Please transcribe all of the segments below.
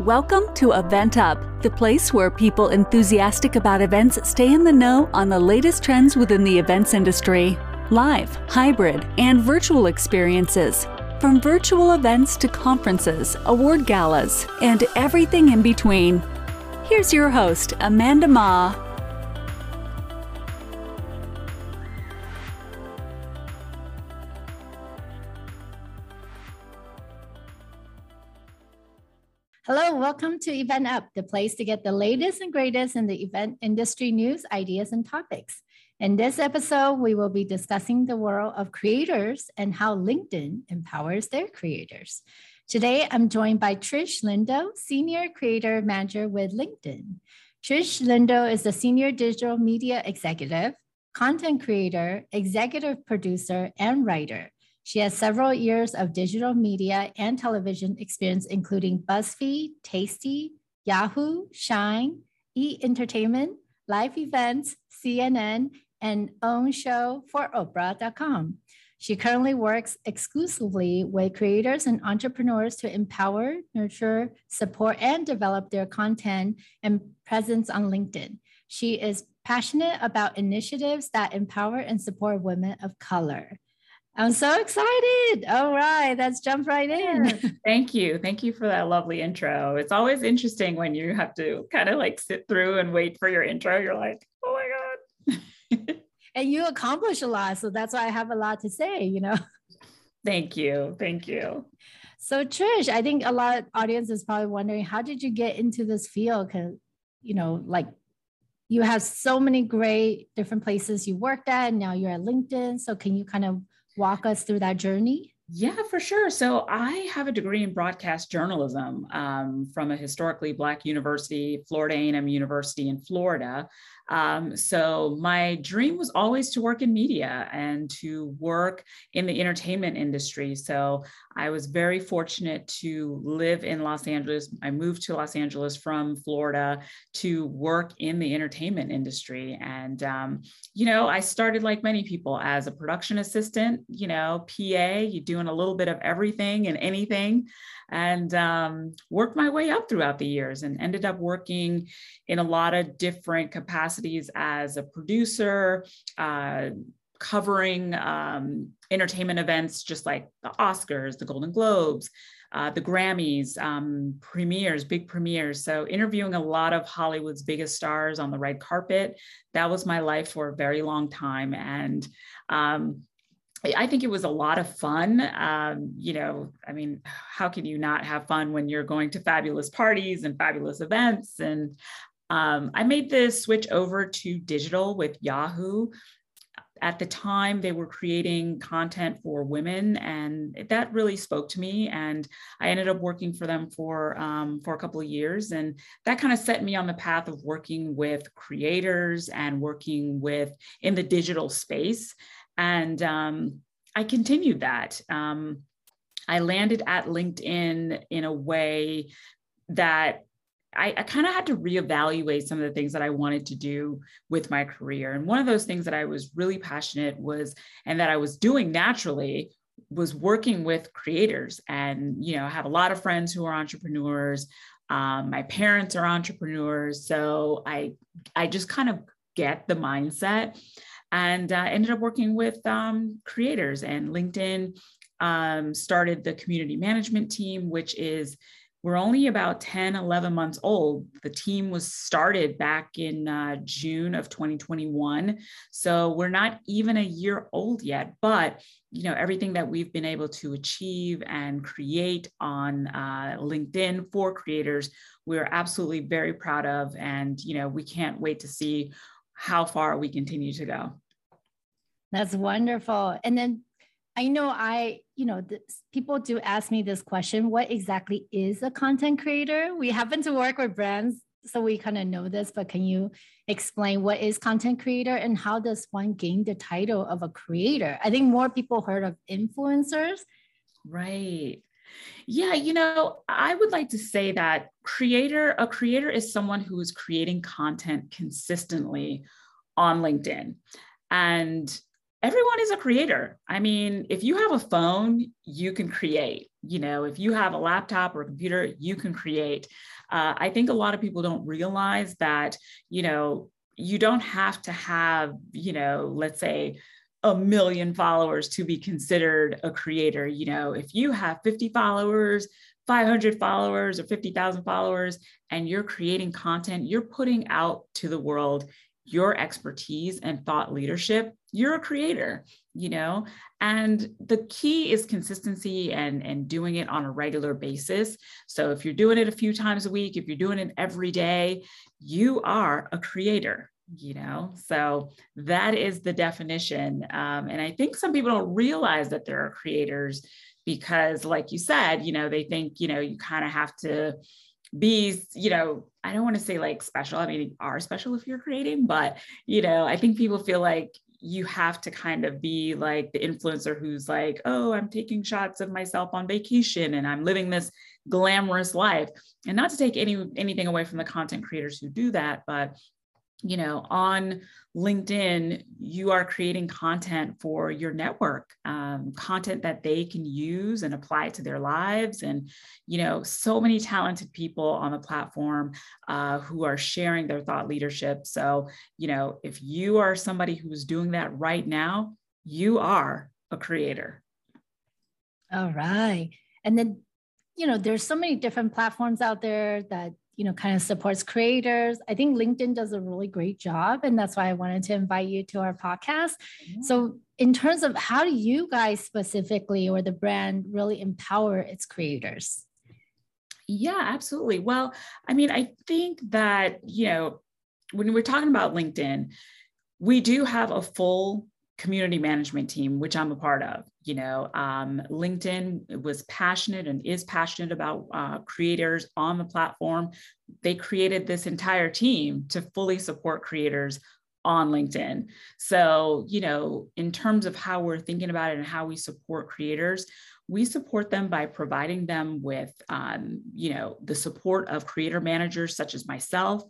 Welcome to Event Up, the place where people enthusiastic about events stay in the know on the latest trends within the events industry. Live, hybrid, and virtual experiences. From virtual events to conferences, award galas, and everything in between. Here's your host, Amanda Ma. Hello, welcome to Event Up, the place to get the latest and greatest in the event industry news, ideas, and topics. In this episode, we will be discussing the world of creators and how LinkedIn empowers their creators. Today, I'm joined by Trish Lindo, Senior Creator Manager with LinkedIn. Trish Lindo is the Senior Digital Media Executive, Content Creator, Executive Producer, and Writer. She has several years of digital media and television experience, including BuzzFeed, Tasty, Yahoo, Shine, E Entertainment, live events, CNN, and OWN show for Oprah.com. She currently works exclusively with creators and entrepreneurs to empower, nurture, support, and develop their content and presence on LinkedIn. She is passionate about initiatives that empower and support women of color. I'm so excited. All right, let's jump right in. Thank you. Thank you for that lovely intro. It's always interesting when you have to kind of like sit through and wait for your intro. You're like, oh my God. and you accomplish a lot. So that's why I have a lot to say, you know? Thank you. Thank you. So Trish, I think a lot of audience is probably wondering, how did you get into this field? Because, you know, like you have so many great different places you worked at and now you're at LinkedIn. So can you kind of walk us through that journey? Yeah, for sure. So I have a degree in broadcast journalism um, from a historically Black university, Florida A&M University in Florida. Um, so my dream was always to work in media and to work in the entertainment industry. So I was very fortunate to live in Los Angeles. I moved to Los Angeles from Florida to work in the entertainment industry. And, um, you know, I started like many people as a production assistant, you know, PA, you're doing a little bit of everything and anything and um, worked my way up throughout the years and ended up working in a lot of different capacities as a producer, uh, covering um, entertainment events just like the Oscars, the Golden Globes, uh, the Grammys, um, premieres, big premieres. So, interviewing a lot of Hollywood's biggest stars on the red carpet. That was my life for a very long time. And um, I think it was a lot of fun. Um, you know, I mean, how can you not have fun when you're going to fabulous parties and fabulous events? And um, I made the switch over to digital with Yahoo. At the time, they were creating content for women, and that really spoke to me. And I ended up working for them for um, for a couple of years, and that kind of set me on the path of working with creators and working with in the digital space and um, I continued that. Um, I landed at LinkedIn in a way that I, I kind of had to reevaluate some of the things that I wanted to do with my career. And one of those things that I was really passionate was, and that I was doing naturally, was working with creators. And you know, I have a lot of friends who are entrepreneurs. Um, my parents are entrepreneurs, so I I just kind of get the mindset and uh, ended up working with um, creators and linkedin um, started the community management team which is we're only about 10 11 months old. The team was started back in uh, june of 2021 so we're not even a year old yet but you know everything that we've been able to achieve and create on uh, linkedin for creators we're absolutely very proud of. And you know we can't wait to see how far we continue to go that's wonderful. And then I know I, you know, people do ask me this question what exactly is a content creator? We happen to work with brands, so we kind of know this, but can you explain what is content creator and how does one gain the title of a creator? I think more people heard of influencers. Right. Yeah, you know, I would like to say that creator, a creator is someone who is creating content consistently on LinkedIn. And everyone is a creator. I mean, if you have a phone, you can create. You know, if you have a laptop or a computer, you can create. Uh, I think a lot of people don't realize that, you know, you don't have to have, you know, let's say a million followers to be considered a creator. You know, if you have 50 followers, 500 followers or 50,000 followers, and you're creating content, you're putting out to the world your expertise and thought leadership, you're a creator, you know? And the key is consistency and, and doing it on a regular basis. So if you're doing it a few times a week, if you're doing it every day, you are a creator, you know? So that is the definition. Um, and I think some people don't realize that there are creators because, like you said, you know, they think, you know, you kind of have to be, you know, I don't want to say like special. I mean, are special if you're creating, but you know, I think people feel like you have to kind of be like the influencer who's like, oh, I'm taking shots of myself on vacation and I'm living this glamorous life. And not to take any anything away from the content creators who do that, but you know, on LinkedIn, you are creating content for your network, um, content that they can use and apply to their lives. And, you know, so many talented people on the platform uh, who are sharing their thought leadership. So, you know, if you are somebody who's doing that right now, you are a creator. All right. And then, you know, there's so many different platforms out there that you know, kind of supports creators. I think LinkedIn does a really great job. And that's why I wanted to invite you to our podcast. Yeah. So, in terms of how do you guys specifically or the brand really empower its creators? Yeah, absolutely. Well, I mean, I think that, you know, when we're talking about LinkedIn, we do have a full community management team, which I'm a part of. You know, um, LinkedIn was passionate and is passionate about uh, creators on the platform. They created this entire team to fully support creators on LinkedIn. So, you know, in terms of how we're thinking about it and how we support creators, we support them by providing them with, um, you know, the support of creator managers such as myself.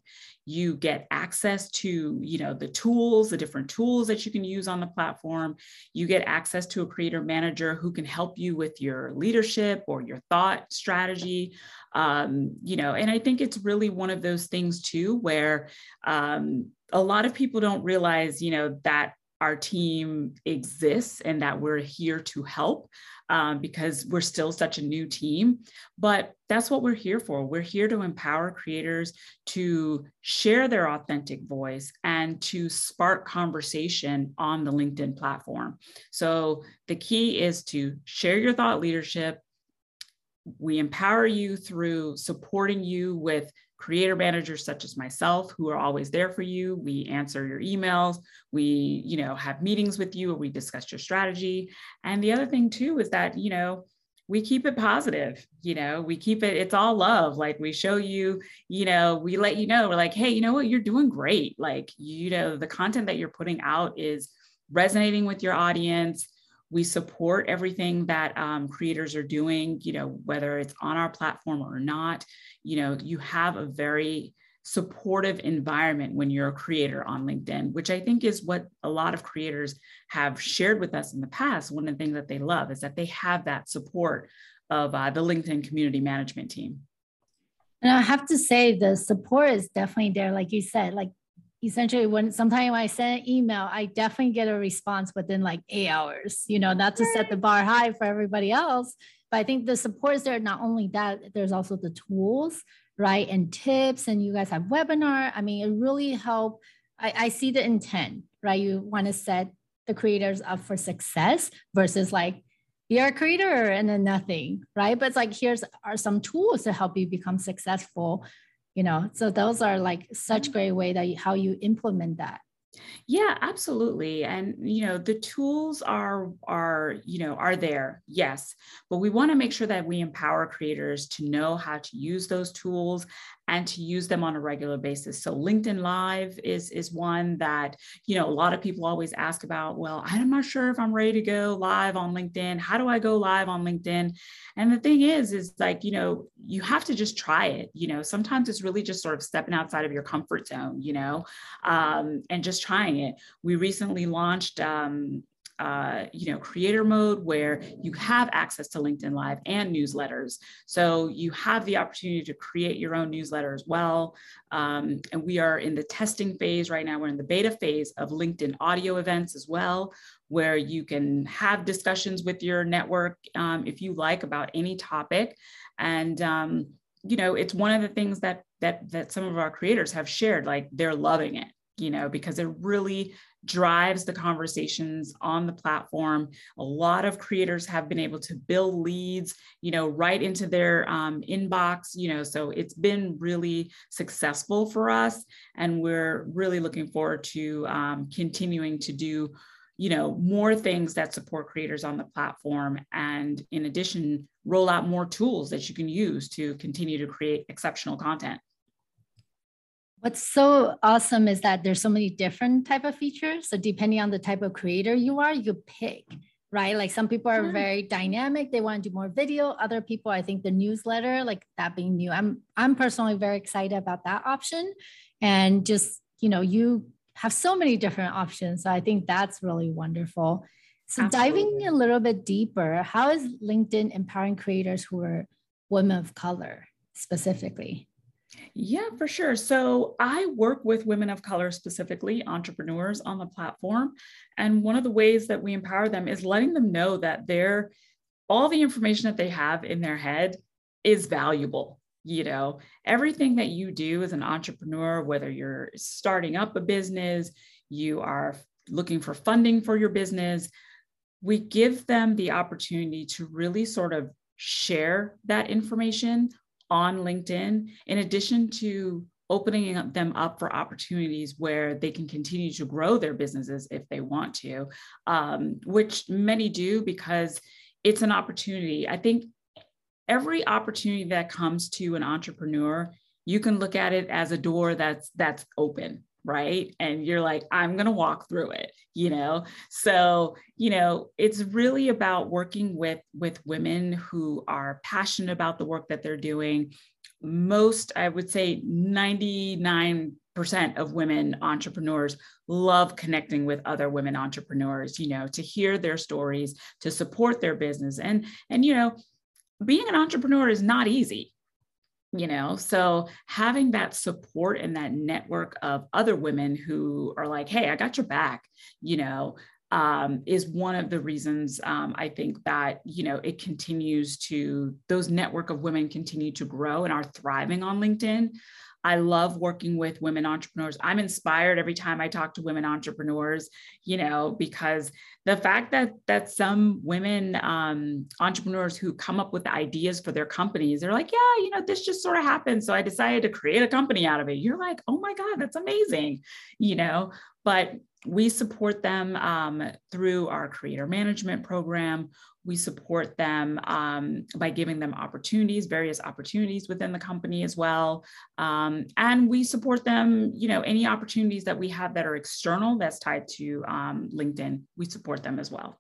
You get access to, you know, the tools, the different tools that you can use on the platform. You get access to a creator manager who can help you with your leadership or your thought strategy. Um, you know, and I think it's really one of those things too, where um, a lot of people don't realize, you know, that our team exists and that we're here to help um, because we're still such a new team. But that's what we're here for. We're here to empower creators to share their authentic voice and to spark conversation on the LinkedIn platform. So the key is to share your thought leadership. We empower you through supporting you with creator managers such as myself who are always there for you. We answer your emails. We you know have meetings with you we discuss your strategy. And the other thing too is that you know we keep it positive you know we keep it it's all love. Like we show you you know we let you know we're like hey you know what? You're doing great. Like you know the content that you're putting out is resonating with your audience we support everything that um, creators are doing you know whether it's on our platform or not. You know you have a very supportive environment when you're a creator on linkedin which i think is what a lot of creators have shared with us in the past. One of the things that they love is that they have that support of uh, the linkedin community management team. And i have to say the support is definitely there like you said like essentially when sometimes when I send an email, I definitely get a response within like eight hours, you know, not to set the bar high for everybody else. But I think the support is there. Not only that, there's also the tools, right? And tips, and you guys have webinar. I mean, it really help. I, I see the intent, right? You want to set the creators up for success versus like you're a creator and then nothing, right? But it's like here's are some tools to help you become successful you know? So those are like such mm-hmm. great way that you, how you implement that. Yeah absolutely. And you know the tools are are you know are there yes. But we want to make sure that we empower creators to know how to use those tools and to use them on a regular basis. So LinkedIn Live is is one that you know a lot of people always ask about. Well, I'm not sure if I'm ready to go live on LinkedIn. How do I go live on LinkedIn? And the thing is, is like you know you have to just try it. You know, sometimes it's really just sort of stepping outside of your comfort zone. You know, um, and just trying it. We recently launched. Um, uh, you know, creator mode where you have access to LinkedIn Live and newsletters. So you have the opportunity to create your own newsletter as well. Um, and we are in the testing phase right now. We're in the beta phase of LinkedIn audio events as well, where you can have discussions with your network um, if you like about any topic. And um, you know, it's one of the things that that that some of our creators have shared, like they're loving it you know, because it really drives the conversations on the platform. A lot of creators have been able to build leads, you know, right into their um, inbox, you know, so it's been really successful for us. And we're really looking forward to um, continuing to do you know more things that support creators on the platform and in addition roll out more tools that you can use to continue to create exceptional content What's so awesome is that there's so many different type of features. So depending on the type of creator you are, you pick, right? Like some people are hmm. very dynamic. They want to do more video. Other people, I think the newsletter, like that being new. I'm I'm personally very excited about that option. And just, you know, you have so many different options. So I think that's really wonderful. So Absolutely. diving a little bit deeper, how is LinkedIn empowering creators who are women of color specifically? Yeah, for sure. So I work with women of color, specifically entrepreneurs on the platform. And one of the ways that we empower them is letting them know that they're all the information that they have in their head is valuable. You know, everything that you do as an entrepreneur, whether you're starting up a business, you are looking for funding for your business, we give them the opportunity to really sort of share that information on LinkedIn, in addition to opening them up for opportunities where they can continue to grow their businesses if they want to, um, which many do because it's an opportunity. I think every opportunity that comes to an entrepreneur, you can look at it as a door that's that's open right? And you're like i'm going to walk through it you know? So you know it's really about working with with women who are passionate about the work that they're doing. Most i would say 99 percent of women entrepreneurs love connecting with other women entrepreneurs you know to hear their stories to support their business. And and you know being an entrepreneur is not easy you know so having that support and that network of other women who are like hey i got your back you know um, is one of the reasons um, i think that you know it continues to those network of women continue to grow and are thriving on linkedin I love working with women entrepreneurs. I'm inspired every time I talk to women entrepreneurs, you know, because the fact that that some women um, entrepreneurs who come up with ideas for their companies, they're like, yeah, you know, this just sort of happened, so I decided to create a company out of it. You're like, oh my god, that's amazing, you know. But we support them um, through our creator management program. We support them um, by giving them opportunities, various opportunities within the company as well. Um, and we support them, you know, any opportunities that we have that are external that's tied to um, LinkedIn, we support them as well.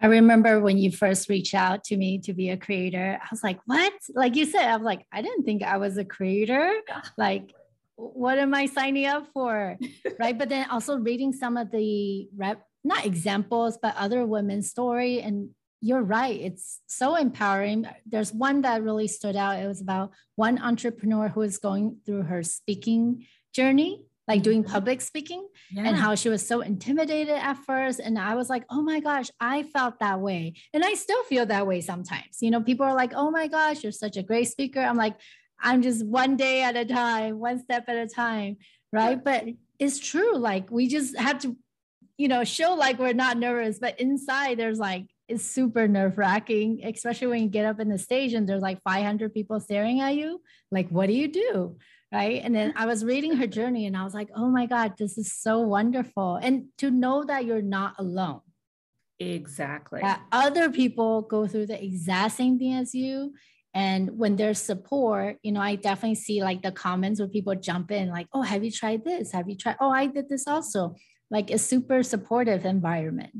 I remember when you first reached out to me to be a creator, I was like, what? Like you said, I was like, I didn't think I was a creator. Like, what am I signing up for? right. But then also reading some of the rep, not examples, but other women's story. And you're right. It's so empowering. There's one that really stood out. It was about one entrepreneur who was going through her speaking journey, like doing mm-hmm. public speaking, yeah. and how she was so intimidated at first. And I was like, oh my gosh, I felt that way. And I still feel that way sometimes. You know, people are like, oh my gosh, you're such a great speaker. I'm like, I'm just one day at a time, one step at a time. Right. But it's true. Like we just have to you know, show like we're not nervous, but inside there's like, it's super nerve wracking, especially when you get up in the stage and there's like 500 people staring at you. Like, what do you do? Right. And then I was reading her journey and I was like, oh my God, this is so wonderful. And to know that you're not alone. Exactly. That other people go through the exact same thing as you. And when there's support, you know, I definitely see like the comments where people jump in, like, oh, have you tried this? Have you tried? Oh, I did this also like a super supportive environment.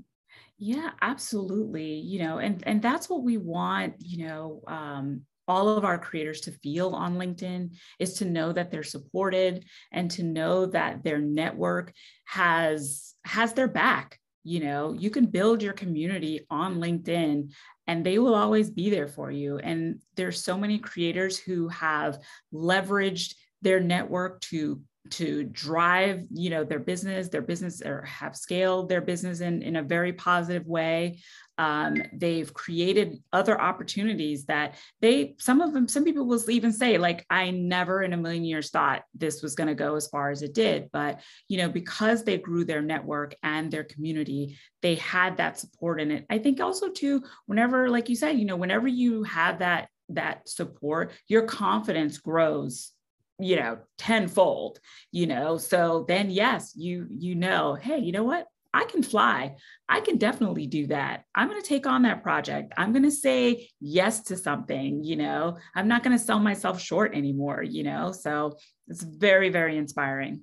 Yeah absolutely you know and and that's what we want you know um, all of our creators to feel on LinkedIn is to know that they're supported and to know that their network has has their back you know. You can build your community on linkedin and they will always be there for you. And there's so many creators who have leveraged their network to to drive you know their business their business or have scaled their business in, in a very positive way. Um, they've created other opportunities that they some of them some people will even say like i never in a million years thought this was going to go as far as it did. But you know because they grew their network and their community they had that support in it. I think also too whenever like you said you know whenever you have that that support your confidence grows you know tenfold you know? So then yes you you know hey you know what? I can fly. I can definitely do that. I'm going to take on that project. I'm going to say yes to something you know? I'm not going to sell myself short anymore you know? So it's very very inspiring.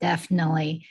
Definitely.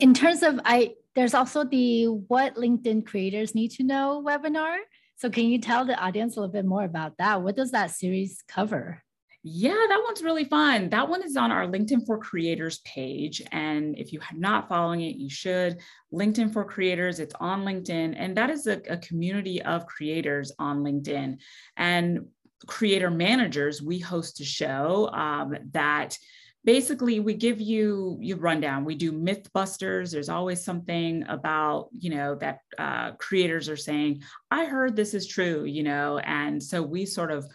In terms of i there's also the what linkedin creators need to know webinar. So can you tell the audience a little bit more about that? What does that series cover yeah, that one's really fun. That one is on our LinkedIn for Creators page. And if you are not following it, you should. LinkedIn for Creators, it's on LinkedIn. And that is a, a community of creators on LinkedIn. And creator managers, we host a show um, that basically we give you you rundown we do mythbusters there's always something about you know that uh, creators are saying i heard this is true you know and so we sort of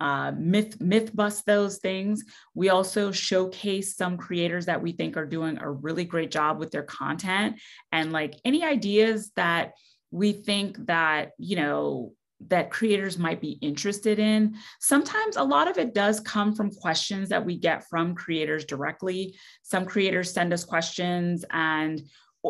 uh, myth myth bust those things. We also showcase some creators that we think are doing a really great job with their content and like any ideas that we think that you know that creators might be interested in. Sometimes a lot of it does come from questions that we get from creators directly. Some creators send us questions and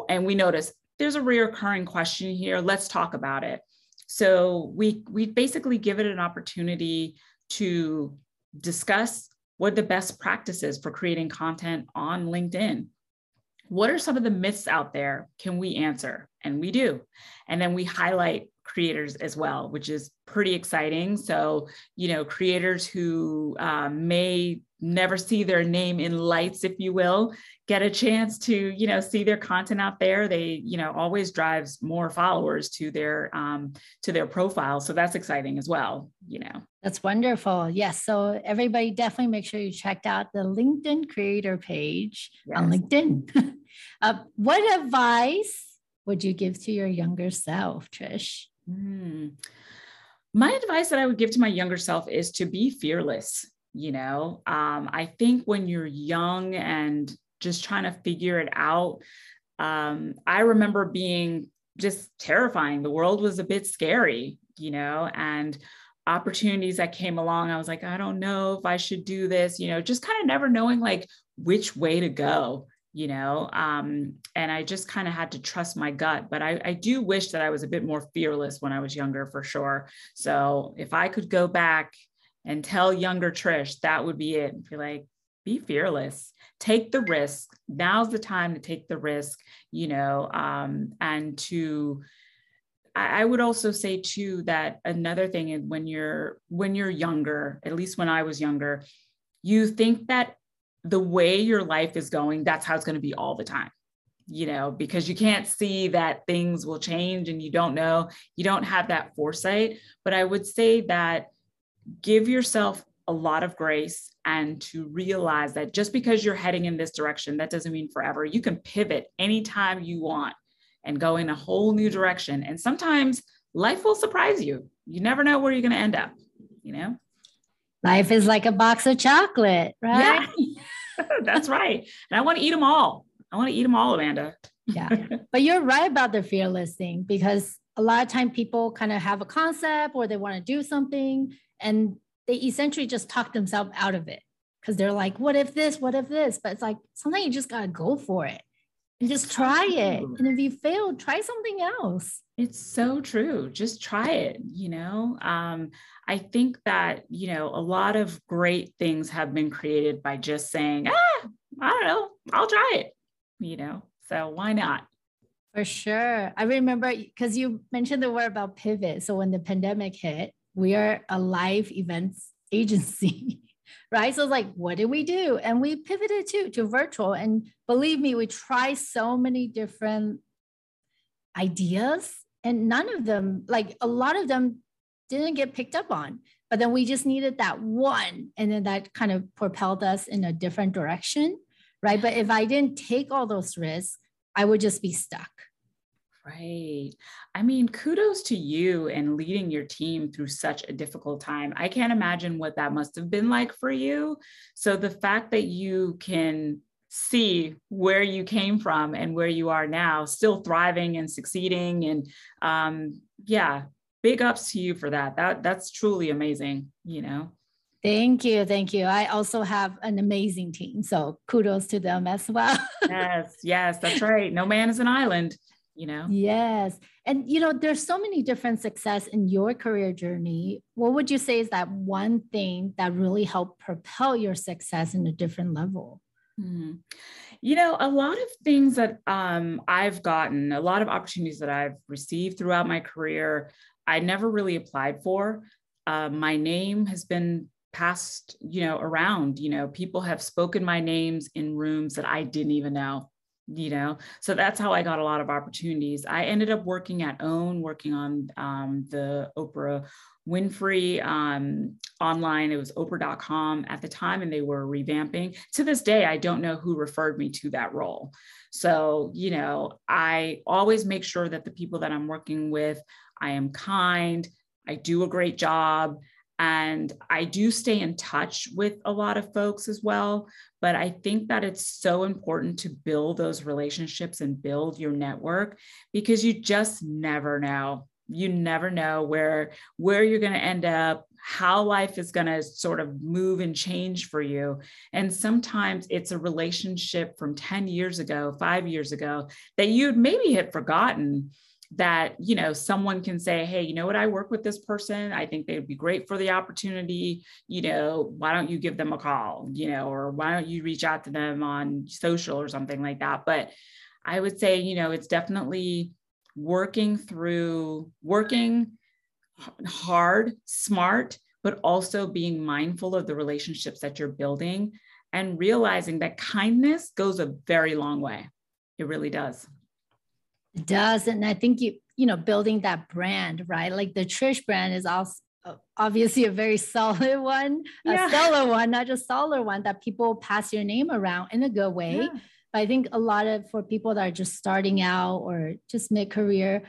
and we notice there's a reoccurring question here. Let's talk about it. So we we basically give it an opportunity to discuss what the best practices for creating content on LinkedIn. What are some of the myths out there? Can we answer? And we do. And then we highlight creators as well, which is pretty exciting. So, you know, creators who um, may never see their name in lights, if you will, get a chance to, you know, see their content out there. They, you know, always drives more followers to their um, to their profile. So that's exciting as well. You know, that's wonderful. Yes. So everybody definitely make sure you checked out the LinkedIn creator page yes. on LinkedIn. uh, what advice would you give to your younger self, Trish? Mm. My advice that I would give to my younger self is to be fearless. You know, um, I think when you're young and just trying to figure it out, um, I remember being just terrifying. The world was a bit scary, you know, and opportunities that came along, I was like, I don't know if I should do this, you know, just kind of never knowing like which way to go you know? Um, and i just kind of had to trust my gut but I, I do wish that i was a bit more fearless when i was younger for sure. So if i could go back and tell younger trish that would be it. Be like be fearless. Take the risk. Now's the time to take the risk you know um, and to I would also say too that another thing is when you're when you're younger, at least when I was younger, you think that the way your life is going, that's how it's going to be all the time, you know, because you can't see that things will change and you don't know, you don't have that foresight. But I would say that give yourself a lot of grace and to realize that just because you're heading in this direction, that doesn't mean forever. You can pivot anytime you want and go in a whole new direction. And sometimes life will surprise you. You never know where you're going to end up, you know? Life is like a box of chocolate, right? Yeah. That's right. And I want to eat them all. I want to eat them all, Amanda. yeah. But you're right about the fearless thing because a lot of time people kind of have a concept or they want to do something and they essentially just talk themselves out of it because they're like, what if this? What if this? But it's like sometimes you just got to go for it and just try it. And if you fail, try something else. It's so true. Just try it. You know, um, I think that, you know, a lot of great things have been created by just saying, ah, I don't know, I'll try it, you know, so why not? For sure. I remember because you mentioned the word about pivot. So when the pandemic hit, we are a live events agency. right? So it's like, what did we do? And we pivoted to to virtual. And believe me, we try so many different ideas, and none of them, like a lot of them, didn't get picked up on. But then we just needed that one, and then that kind of propelled us in a different direction, right? But if I didn't take all those risks, I would just be stuck. Right. I mean, kudos to you and leading your team through such a difficult time. I can't imagine what that must have been like for you. So the fact that you can see where you came from and where you are now, still thriving and succeeding, and um, yeah, big ups to you for that. That that's truly amazing. You know. Thank you. Thank you. I also have an amazing team. So kudos to them as well. yes, yes, that's right. No man is an island you know? Yes. And you know there's so many different success in your career journey. What would you say is that one thing that really helped propel your success in a different level? Mm-hmm. you know a lot of things that um, i've gotten a lot of opportunities that i've received throughout my career i never really applied for. Uh, my name has been passed you know around. You know people have spoken my names in rooms that i didn't even know you know? So that's how i got a lot of opportunities. I ended up working at OWN working on um, the oprah winfrey um, online. It was oprah.com at the time and they were revamping. To this day i don't know who referred me to that role. So you know i always make sure that the people that i'm working with i am kind i do a great job and I do stay in touch with a lot of folks as well. But I think that it's so important to build those relationships and build your network because you just never know. You never know where where you're going to end up, how life is going to sort of move and change for you. And sometimes it's a relationship from 10 years ago, 5 years ago that you'd maybe had forgotten that you know someone can say hey you know what? I work with this person. I think they would be great for the opportunity. You know why don't you give them a call you know or why don't you reach out to them on social or something like that? But i would say you know it's definitely working through working hard smart but also being mindful of the relationships that you're building and realizing that kindness goes a very long way. It really does it does. And I think you, you know, building that brand, right? Like the Trish brand is also uh, obviously a very solid one, yeah. a stellar one, not just solid one that people pass your name around in a good way. Yeah. But I think a lot of for people that are just starting out or just mid career,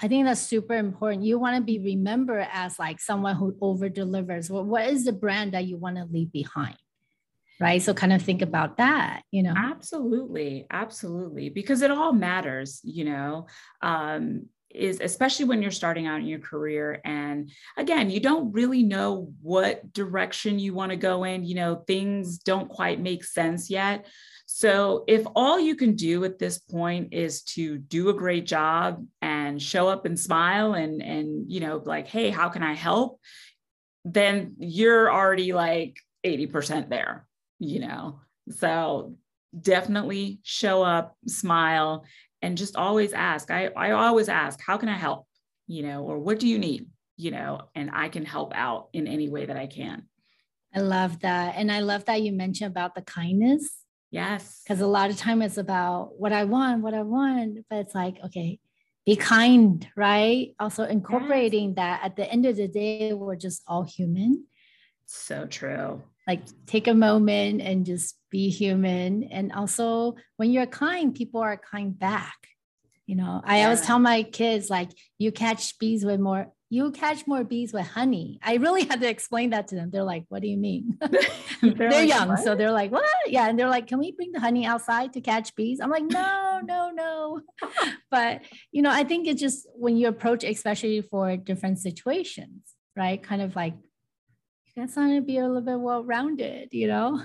I think that's super important. You want to be remembered as like someone who over delivers. Well, what is the brand that you want to leave behind? Right? So kind of think about that you know? Absolutely absolutely because it all matters you know um is especially when you're starting out in your career and again you don't really know what direction you want to go in you know things don't quite make sense yet. So if all you can do at this point is to do a great job and show up and smile and and you know like hey how can i help? then you're already like 80% there you know. So definitely show up, smile, and just always ask. I, I always ask, how can I help? You know, or what do you need? You know, and I can help out in any way that I can. I love that. And I love that you mentioned about the kindness. Yes. Because a lot of time it's about what I want, what I want. But it's like, okay, be kind, right? Also incorporating yes. that at the end of the day, we're just all human. So true like take a moment and just be human. And also when you're kind people are kind back. You know i yeah. always tell my kids like you catch bees with more you catch more bees with honey. I really had to explain that to them. They're like what do you mean? They're, they're like, young what? so they're like what? Yeah and they're like can we bring the honey outside to catch bees? I'm like no no no. But you know i think it's just when you approach especially for different situations right? Kind of like I'm going to be a little bit well rounded, you know?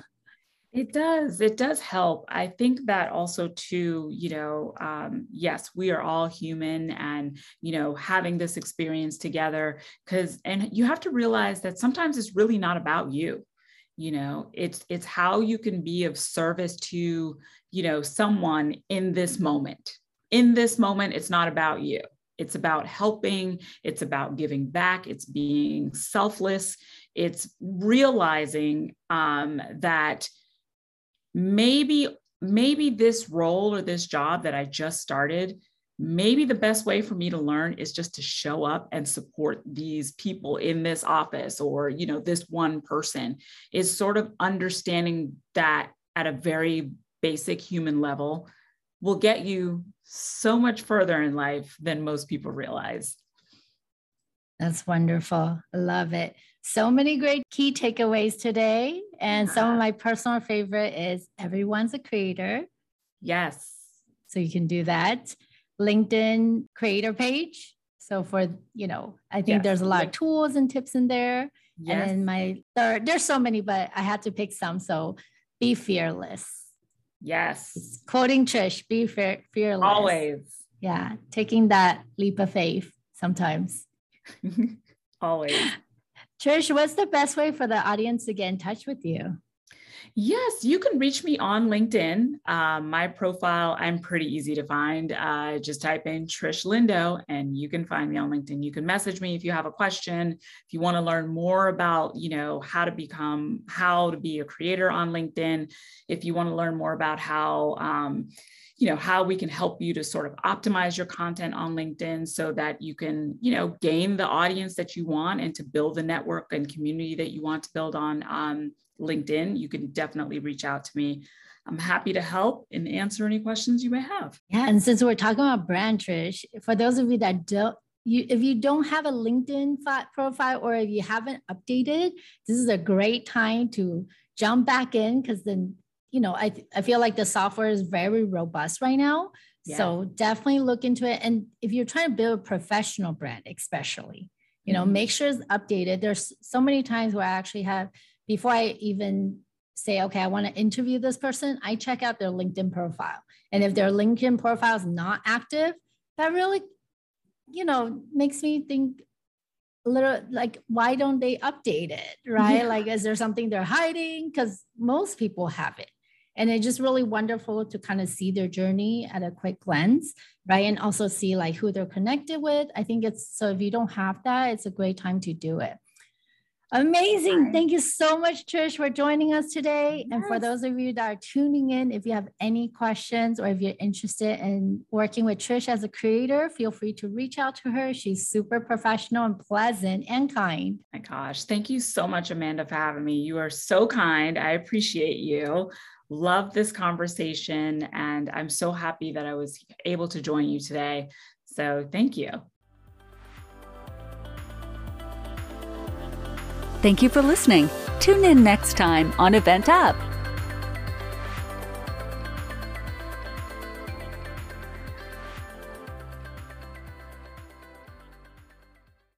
It does. It does help. I think that also, too, you know, um, yes, we are all human and, you know, having this experience together, because, and you have to realize that sometimes it's really not about you. You know, it's it's how you can be of service to, you know, someone in this moment. In this moment, it's not about you. It's about helping, it's about giving back, it's being selfless, it's realizing um, that maybe maybe this role or this job that I just started maybe the best way for me to learn is just to show up and support these people in this office or you know this one person. Is sort of understanding that at a very basic human level will get you so much further in life than most people realize. That's wonderful. I love it so many great key takeaways today and some of my personal favorite is everyone's a creator yes so you can do that LinkedIn creator page. So for, you know, I think yes. there's a lot of tools and tips in there. Yes. And then my third, there's so many, but I had to pick some. So be fearless. Yes. Quoting Trish, be fear, fearless. Always. Yeah. Taking that leap of faith sometimes. Always. Trish, what's the best way for the audience to get in touch with you? Yes, you can reach me on LinkedIn. Um, my profile, I'm pretty easy to find. Uh, just type in Trish Lindo and you can find me on LinkedIn. You can message me if you have a question, if you want to learn more about, you know, how to become, how to be a creator on LinkedIn, if you want to learn more about how, um, you know how we can help you to sort of optimize your content on linkedin so that you can you know gain the audience that you want and to build the network and community that you want to build on um, LinkedIn, you can definitely reach out to me. I'm happy to help and answer any questions you may have. Yeah, and since we're talking about brand, Trish, for those of you that don't, you if you don't have a LinkedIn profile or if you haven't updated, this is a great time to jump back in because then you know I I feel like the software is very robust right now. Yeah. So definitely look into it. And if you're trying to build a professional brand, especially, you know, mm-hmm. make sure it's updated. There's so many times where I actually have before I even say, okay, I want to interview this person, I check out their LinkedIn profile. And if their LinkedIn profile is not active, that really, you know, makes me think a little like, why don't they update it? Right? Yeah. Like, is there something they're hiding? Because most people have it. And it's just really wonderful to kind of see their journey at a quick glance, right? And also see like who they're connected with. I think it's so if you don't have that, it's a great time to do it. Amazing. Thank you so much, Trish, for joining us today. Yes. And for those of you that are tuning in, if you have any questions or if you're interested in working with Trish as a creator, feel free to reach out to her. She's super professional and pleasant and kind. My gosh. Thank you so much, Amanda, for having me. You are so kind. I appreciate you. Love this conversation. And I'm so happy that I was able to join you today. So thank you. Thank you for listening. Tune in next time on Event Up.